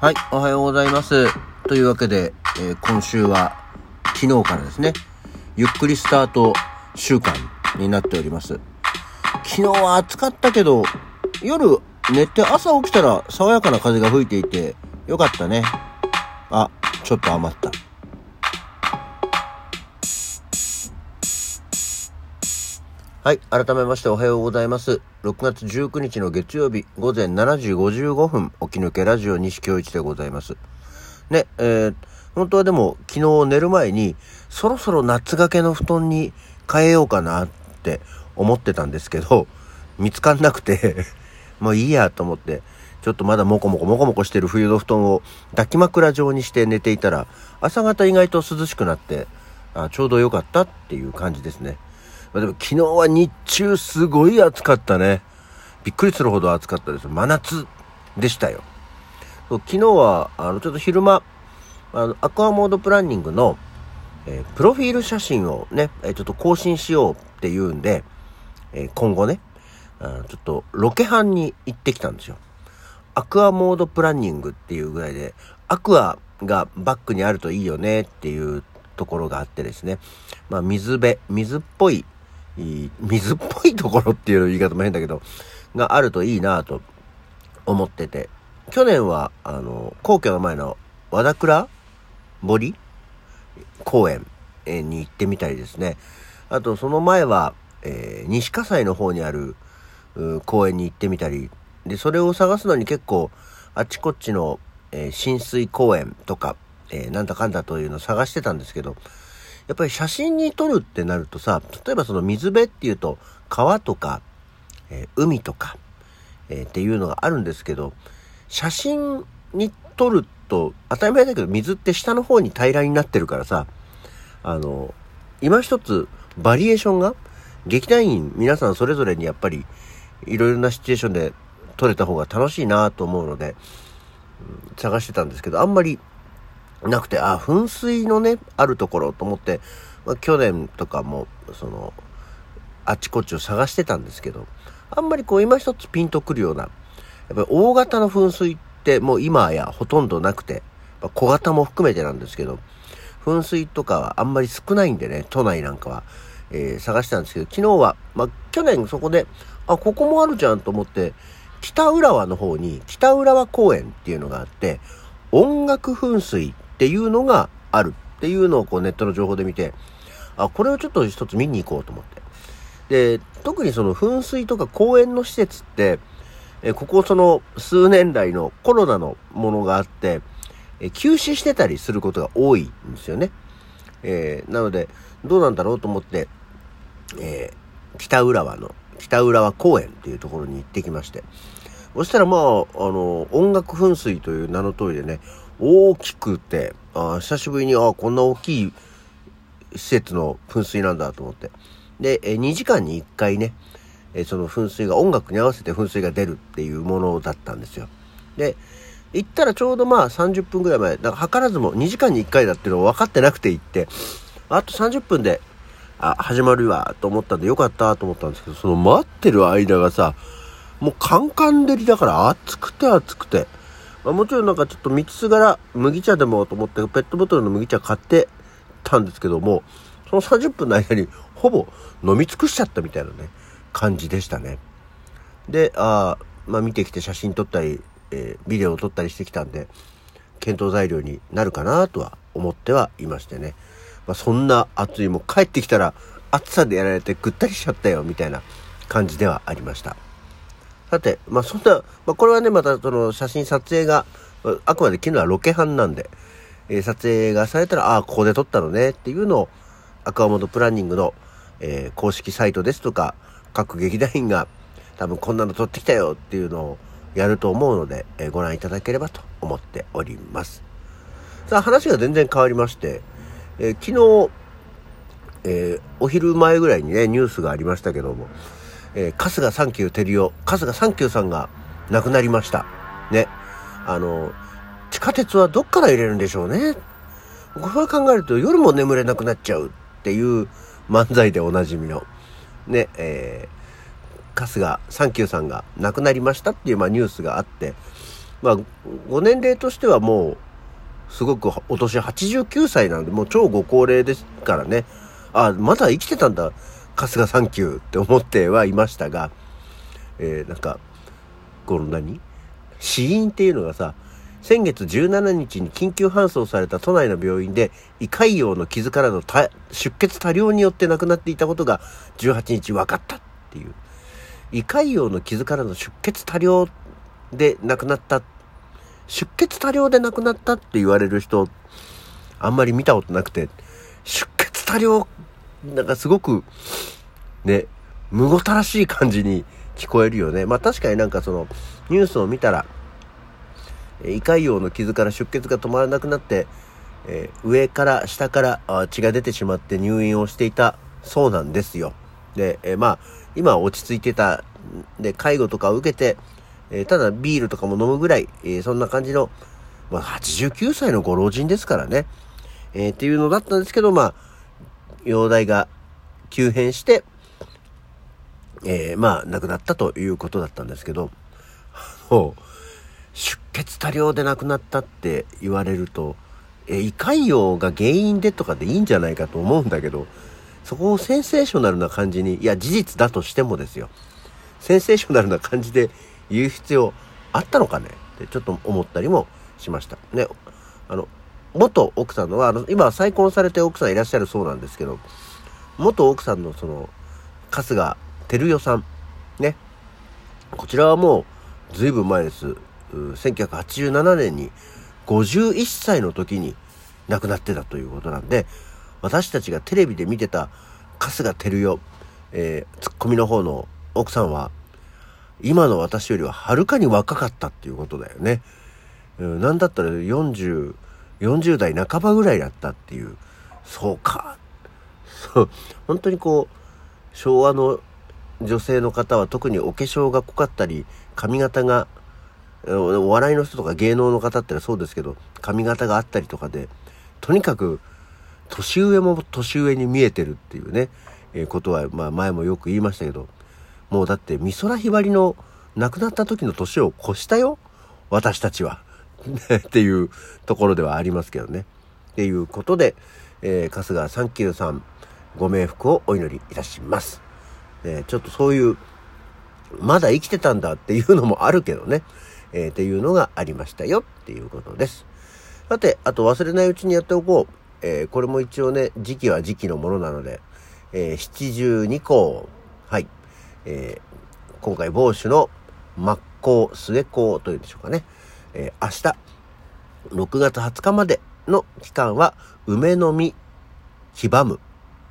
はい、おはようございます。というわけで、えー今週は昨日からですね、ゆっくりスタート週間になっております。昨日は暑かったけど、夜寝て朝起きたら爽やかな風が吹いていてよかったね。あ、ちょっと余った。はい。改めましておはようございます。6月19日の月曜日午前7時55分、起き抜けラジオ西京一でございます。ね、えー、本当はでも昨日寝る前に、そろそろ夏掛けの布団に変えようかなって思ってたんですけど、見つかんなくて、もういいやと思って、ちょっとまだモコモコモコモコしてる冬の布団を抱き枕状にして寝ていたら、朝方意外と涼しくなって、あちょうど良かったっていう感じですね。まあでも昨日は日中すごい暑かったね。びっくりするほど暑かったです。真夏でしたよ。昨日は、あの、ちょっと昼間、あの、アクアモードプランニングの、えープロフィール写真をね、えーちょっと更新しようっていうんで、えー今後ね、あちょっとロケハンに行ってきたんですよ。アクアモードプランニングっていうぐらいで、アクアがバックにあるといいよねっていうところがあってですね。まあ水辺、水っぽ、い水っぽいところっていう言い方も変だけど、があるといいなと思ってて。去年は、あの、皇居の前の和田倉堀公園に行ってみたりですね。あと、その前は、えー西葛西の方にある公園に行ってみたり、で、それを探すのに結構、あっちこっちの、えー浸水公園とか、えーなんだかんだというのを探してたんですけど、やっぱり写真に撮るってなるとさ、例えばその水辺っていうと、川とか、えー海とか、えーっていうのがあるんですけど、写真に撮ると、当たり前だけど、水って下の方に平らになってるからさ、あの、今一つバリエーションが、劇団員皆さんそれぞれにやっぱり、いろいろなシチュエーションで撮れた方が楽しいなと思うので、探してたんですけど、あんまりなくて、あ、噴水のね、あるところと思って、まあ、去年とかも、その、あちこちを探してたんですけど、あんまりこう今一つピンとくるような、やっぱり大型の噴水ってもう今やほとんどなくて、まあ小型も含めてなんですけど、噴水とかはあんまり少ないんでね、都内なんかは、えー探したんですけど、昨日は、まあ去年そこで、あ、ここもあるじゃんと思って、北浦和の方に北浦和公園っていうのがあって、音楽噴水っていうのがあるっていうのをこうネットの情報で見て、あ、これをちょっと一つ見に行こうと思って。で、特にその噴水とか公園の施設って、えここその数年来のコロナのものがあって、え休止してたりすることが多いんですよね。えーなので、どうなんだろうと思って、えー北浦和の、北浦和公園っていうところに行ってきまして。そしたらまあ、あの、音楽噴水という名の通りでね、大きくて、あ久しぶりに、あこんな大きい施設の噴水なんだと思って。で、え2時間に1回ね、えその噴水が音楽に合わせて噴水が出るっていうものだったんですよ。で、行ったらちょうどまあ30分ぐらい前、だから図らずも2時間に1回だっていうのを分かってなくて行って、あと30分で、あ、始まるわと思ったんでよかったと思ったんですけど、その待ってる間がさ、もうカンカン照りだから暑くて暑くて。まあ、もちろんなんかちょっと道すがら麦茶でもと思ってペットボトルの麦茶買ってたんですけども、その30分の間にほぼ飲み尽くしちゃったみたいなね、感じでしたね。で、あーまあ見てきて写真撮ったり、えービデオを撮ったりしてきたんで、検討材料になるかなとは思ってはいましてね。まあそんな暑い、もう帰ってきたら暑さでやられてぐったりしちゃったよみたいな感じではありました。さて、まあそんな、まあこれはね、またその写真撮影が、あくまで昨日はロケハンなんで、えー撮影がされたら、ああ、ここで撮ったのねっていうのを、アクアモードプランニングの、えー公式サイトですとか、各劇団員が多分こんなの撮ってきたよっていうのをやると思うので、えーご覧いただければと思っております。さあ話が全然変わりまして、えー昨日、えーお昼前ぐらいにね、ニュースがありましたけども、えー春日サンキュー照代、春日サンキューさんが亡くなりました。ね。あの、地下鉄はどっから入れるんでしょうね。これ考えると夜も眠れなくなっちゃうっていう漫才でおなじみの、ね、えー春日サンキューさんが亡くなりましたっていう、まあ、ニュースがあって、まあ、ご年齢としてはもう、すごくお年89歳なんで、もう超ご高齢ですからね。あ、まだ生きてたんだ、春日サンキューって思ってはいましたが、えー、なんか、この何？死因っていうのがさ、先月17日に緊急搬送された都内の病院で胃潰瘍の傷からの出血多量によって亡くなっていたことが18日分かったっていう。胃潰瘍の傷からの出血多量で亡くなった出血多量で亡くなったって言われる人、あんまり見たことなくて、出血多量、なんかすごく、ね、むごたらしい感じに聞こえるよね。まあ確かになんかその、ニュースを見たら、胃潰瘍の傷から出血が止まらなくなって、えー、上から下から血が出てしまって入院をしていたそうなんですよ。で、えー、まあ、今落ち着いてた、で、介護とかを受けて、えー、ただビールとかも飲むぐらい、え、そんな感じの、まあ、89歳のご老人ですからね、え、っていうのだったんですけど、まあ、容体が急変して、えー、まあ、亡くなったということだったんですけど、もう、出血多量で亡くなったって言われると、え胃潰瘍が原因でとかでいいんじゃないかと思うんだけど、そこをセンセーショナルな感じに、いや、事実だとしてもですよ。センセーショナルな感じで言う必要あったのかね？ってちょっと思ったりもしました。ね、あの、元奥さんのは、あの、今再婚されて奥さんいらっしゃるそうなんですけど、元奥さんのその、春日照代さん、ね、こちらはもう、ずいぶん前です。1987年に51歳の時に亡くなってたということなんで、私たちがテレビで見てた春日照代、えー、ツッコミの方の奥さんは、今の私よりははるかに若かったっていうことだよね。うん、なんだったら40、40代半ばぐらいだったっていう。そうか。そう、本当にこう、昭和の女性の方は特にお化粧が濃かったり、髪型が、お笑いの人とか芸能の方ってそうですけど、髪型があったりとかで、とにかく、年上も年上に見えてるっていうね、えー、ことは、まあ前もよく言いましたけど、もうだって美空ひばりの亡くなった時の年を越したよ私たちは。っていうところではありますけどね。っていうことで、えー、春日サンキューさん、ご冥福をお祈りいたします。えー、ちょっとそういう、まだ生きてたんだっていうのもあるけどね。えー、っていうのがありましたよっていうことです。さて、あと忘れないうちにやっておこう。えー、これも一応ね、時期は時期のものなので、えー、七十二項。はい。えー、今回帽子の真っ向、末向というんでしょうかね。えー、明日、6月20日までの期間は、梅の実、黄ばむ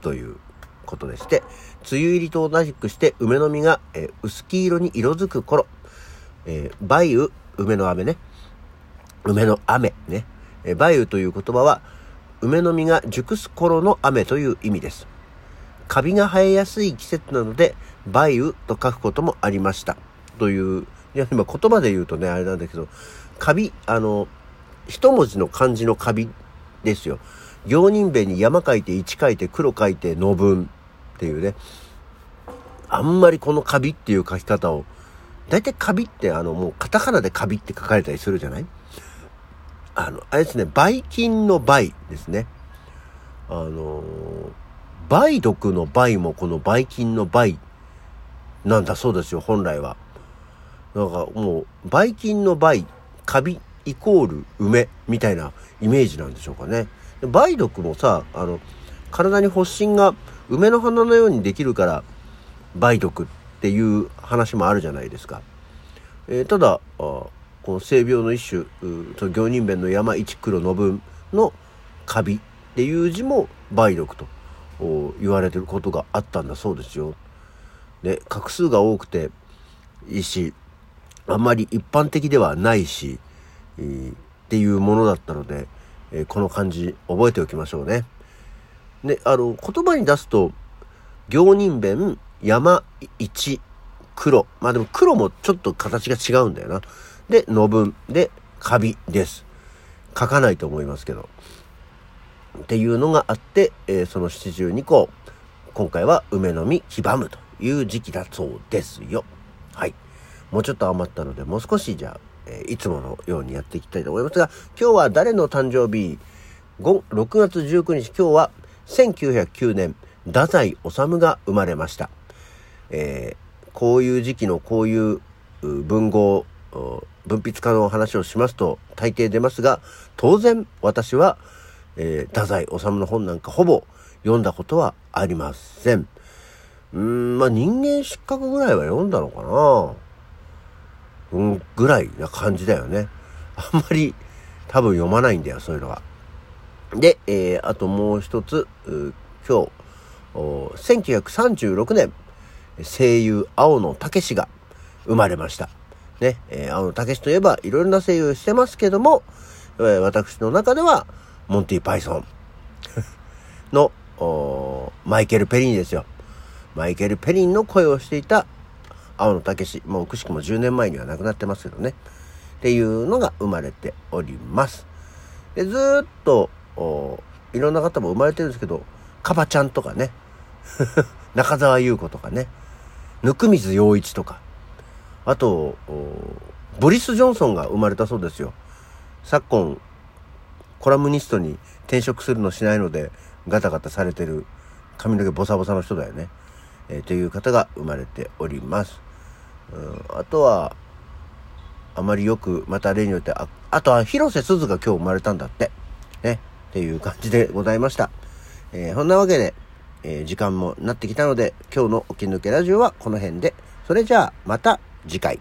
ということでして、梅雨入りと同じくして梅の実が、えー、薄黄色に色づく頃、えー、梅雨、梅の雨ね。梅の雨ね。えー、梅雨という言葉は、梅の実が熟す頃の雨という意味です。カビが生えやすい季節なので、梅雨と書くこともありました。という、いや、今言葉で言うとね、あれなんだけど、カビ、あの、一文字の漢字のカビですよ。行人弁に山書いて一書いて黒書いての文っていうね。あんまりこのカビっていう書き方を、だいたいカビってあのもうカタカナでカビって書かれたりするじゃない？あの、あれですね、ばい菌の倍ですね。あの梅毒の梅もこのばい菌の梅なんだそうですよ、本来は。なんかもう、ばい菌の梅、カビイコール梅みたいなイメージなんでしょうかね。梅毒もさ、あの、体に発疹が梅の花のようにできるから梅毒っていう話もあるじゃないですか。えー、ただ、この性病の一種、行人弁の山一黒の分のカビっていう字も梅毒と。言われてることがあったんだそうですよ。で、画数が多くていいし、あんまり一般的ではないし、えー、っていうものだったので、えー、この漢字覚えておきましょうね。で、あの、言葉に出すと、行人弁、山一、黒。まあでも黒もちょっと形が違うんだよな。で、の文。で、カビです。書かないと思いますけど。っていうのがあって、えー、その七十二個、今回は梅の実黄ばむという時期だそうですよ。はい。もうちょっと余ったので、もう少しじゃあえー、いつものようにやっていきたいと思いますが、今日は誰の誕生日 ?5 ?6 月19日、今日は1909年、太宰治が生まれました。えー、こういう時期のこういう文豪、文筆家の話をしますと大抵出ますが、当然私は、えー、太宰治の本なんかほぼ読んだことはありません。うん、まあ人間失格ぐらいは読んだのかな、ぐらいな感じだよね。あんまり多分読まないんだよ、そういうのは。で、えー、あともう一つ、今日、1936年、声優青野武が生まれました。ね、えー、青野武といえばいろいろな声優してますけども、えー、私の中では、モンティ・パイソン の、マイケル・ペリンですよ。マイケル・ペリンの声をしていた青野武もうくしくも10年前には亡くなってますけどね。っていうのが生まれております。でずっと、いろんな方も生まれてるんですけど、カバちゃんとかね、中澤優子とかね、温水洋一とか、あと、ボリス・ジョンソンが生まれたそうですよ。昨今、コラムニストに転職するのしないので、ガタガタされてる髪の毛ボサボサの人だよね。えー、という方が生まれております。うん、あとは、あまりよく、また例によって、ああとは広瀬すずが今日生まれたんだって。ね。っていう感じでございました。えー、そんなわけで、えー、時間もなってきたので、今日の起き抜けラジオはこの辺で。それじゃあ、また次回。